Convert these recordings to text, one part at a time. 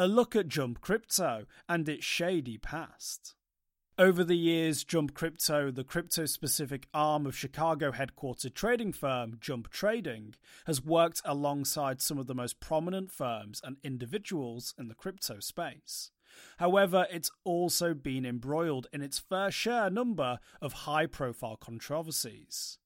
a look at Jump Crypto and its shady past. Over the years, Jump Crypto, the crypto specific arm of Chicago headquartered trading firm Jump Trading, has worked alongside some of the most prominent firms and individuals in the crypto space. However, it's also been embroiled in its fair share number of high profile controversies.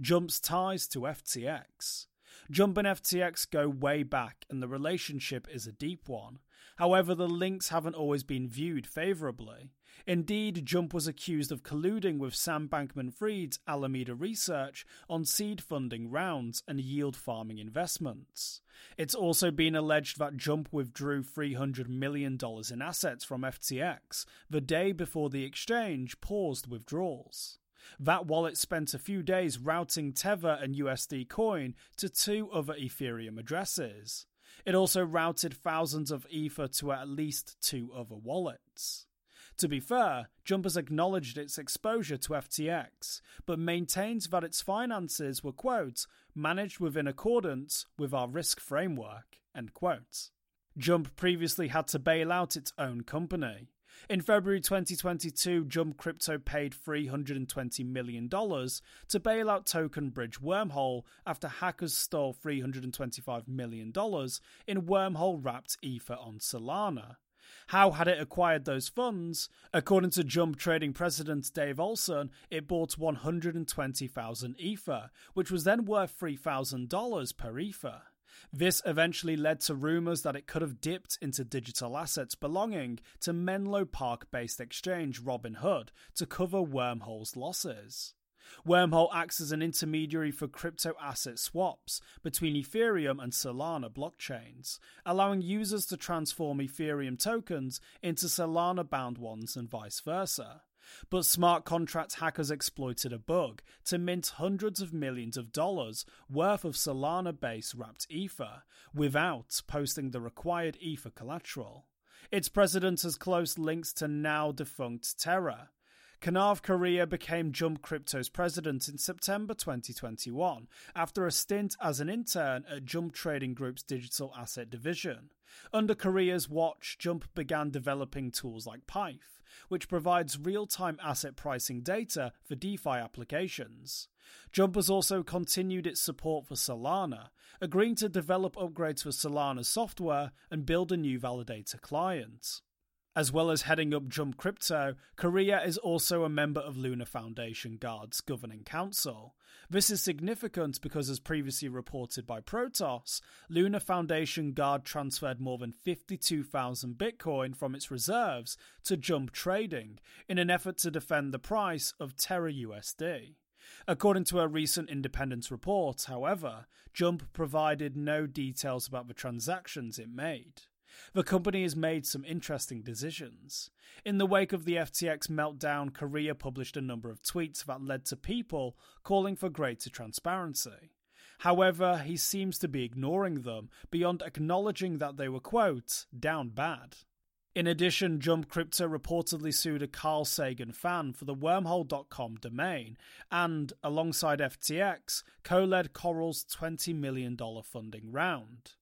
Jump's ties to FTX. Jump and FTX go way back, and the relationship is a deep one. However, the links haven't always been viewed favourably. Indeed, Jump was accused of colluding with Sam Bankman Fried's Alameda Research on seed funding rounds and yield farming investments. It's also been alleged that Jump withdrew $300 million in assets from FTX the day before the exchange paused withdrawals. That wallet spent a few days routing Tether and USD Coin to two other Ethereum addresses. It also routed thousands of Ether to at least two other wallets. To be fair, Jumpers acknowledged its exposure to FTX, but maintains that its finances were, quote, managed within accordance with our risk framework, end quote. Jump previously had to bail out its own company. In February 2022, Jump Crypto paid $320 million to bail out Token Bridge Wormhole after hackers stole $325 million in wormhole wrapped Ether on Solana. How had it acquired those funds? According to Jump Trading President Dave Olsen, it bought 120,000 Ether, which was then worth $3,000 per Ether. This eventually led to rumours that it could have dipped into digital assets belonging to Menlo Park based exchange Robinhood to cover Wormhole's losses. Wormhole acts as an intermediary for crypto asset swaps between Ethereum and Solana blockchains, allowing users to transform Ethereum tokens into Solana bound ones and vice versa. But smart contract hackers exploited a bug to mint hundreds of millions of dollars worth of Solana based wrapped Ether without posting the required Ether collateral. Its president has close links to now defunct Terra, Kanav Kariya became Jump Crypto's president in September 2021 after a stint as an intern at Jump Trading Group's digital asset division. Under Kariya's watch, Jump began developing tools like Pyth, which provides real time asset pricing data for DeFi applications. Jump has also continued its support for Solana, agreeing to develop upgrades for Solana software and build a new validator client. As well as heading up Jump Crypto, Kariya is also a member of Luna Foundation Guard's governing council. This is significant because, as previously reported by Protos, Luna Foundation Guard transferred more than 52,000 Bitcoin from its reserves to Jump Trading in an effort to defend the price of Terra USD. According to a recent independence report, however, Jump provided no details about the transactions it made. The company has made some interesting decisions. In the wake of the FTX meltdown, Kariya published a number of tweets that led to people calling for greater transparency. However, he seems to be ignoring them beyond acknowledging that they were, quote, down bad. In addition, Jump Crypto reportedly sued a Carl Sagan fan for the wormhole.com domain and, alongside FTX, co led Coral's $20 million funding round.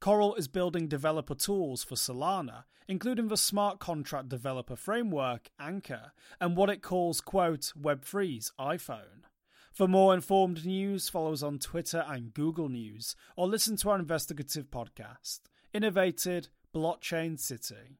Coral is building developer tools for Solana, including the smart contract developer framework, Anchor, and what it calls, quote, Web3's iPhone. For more informed news, follow us on Twitter and Google News, or listen to our investigative podcast, Innovated Blockchain City.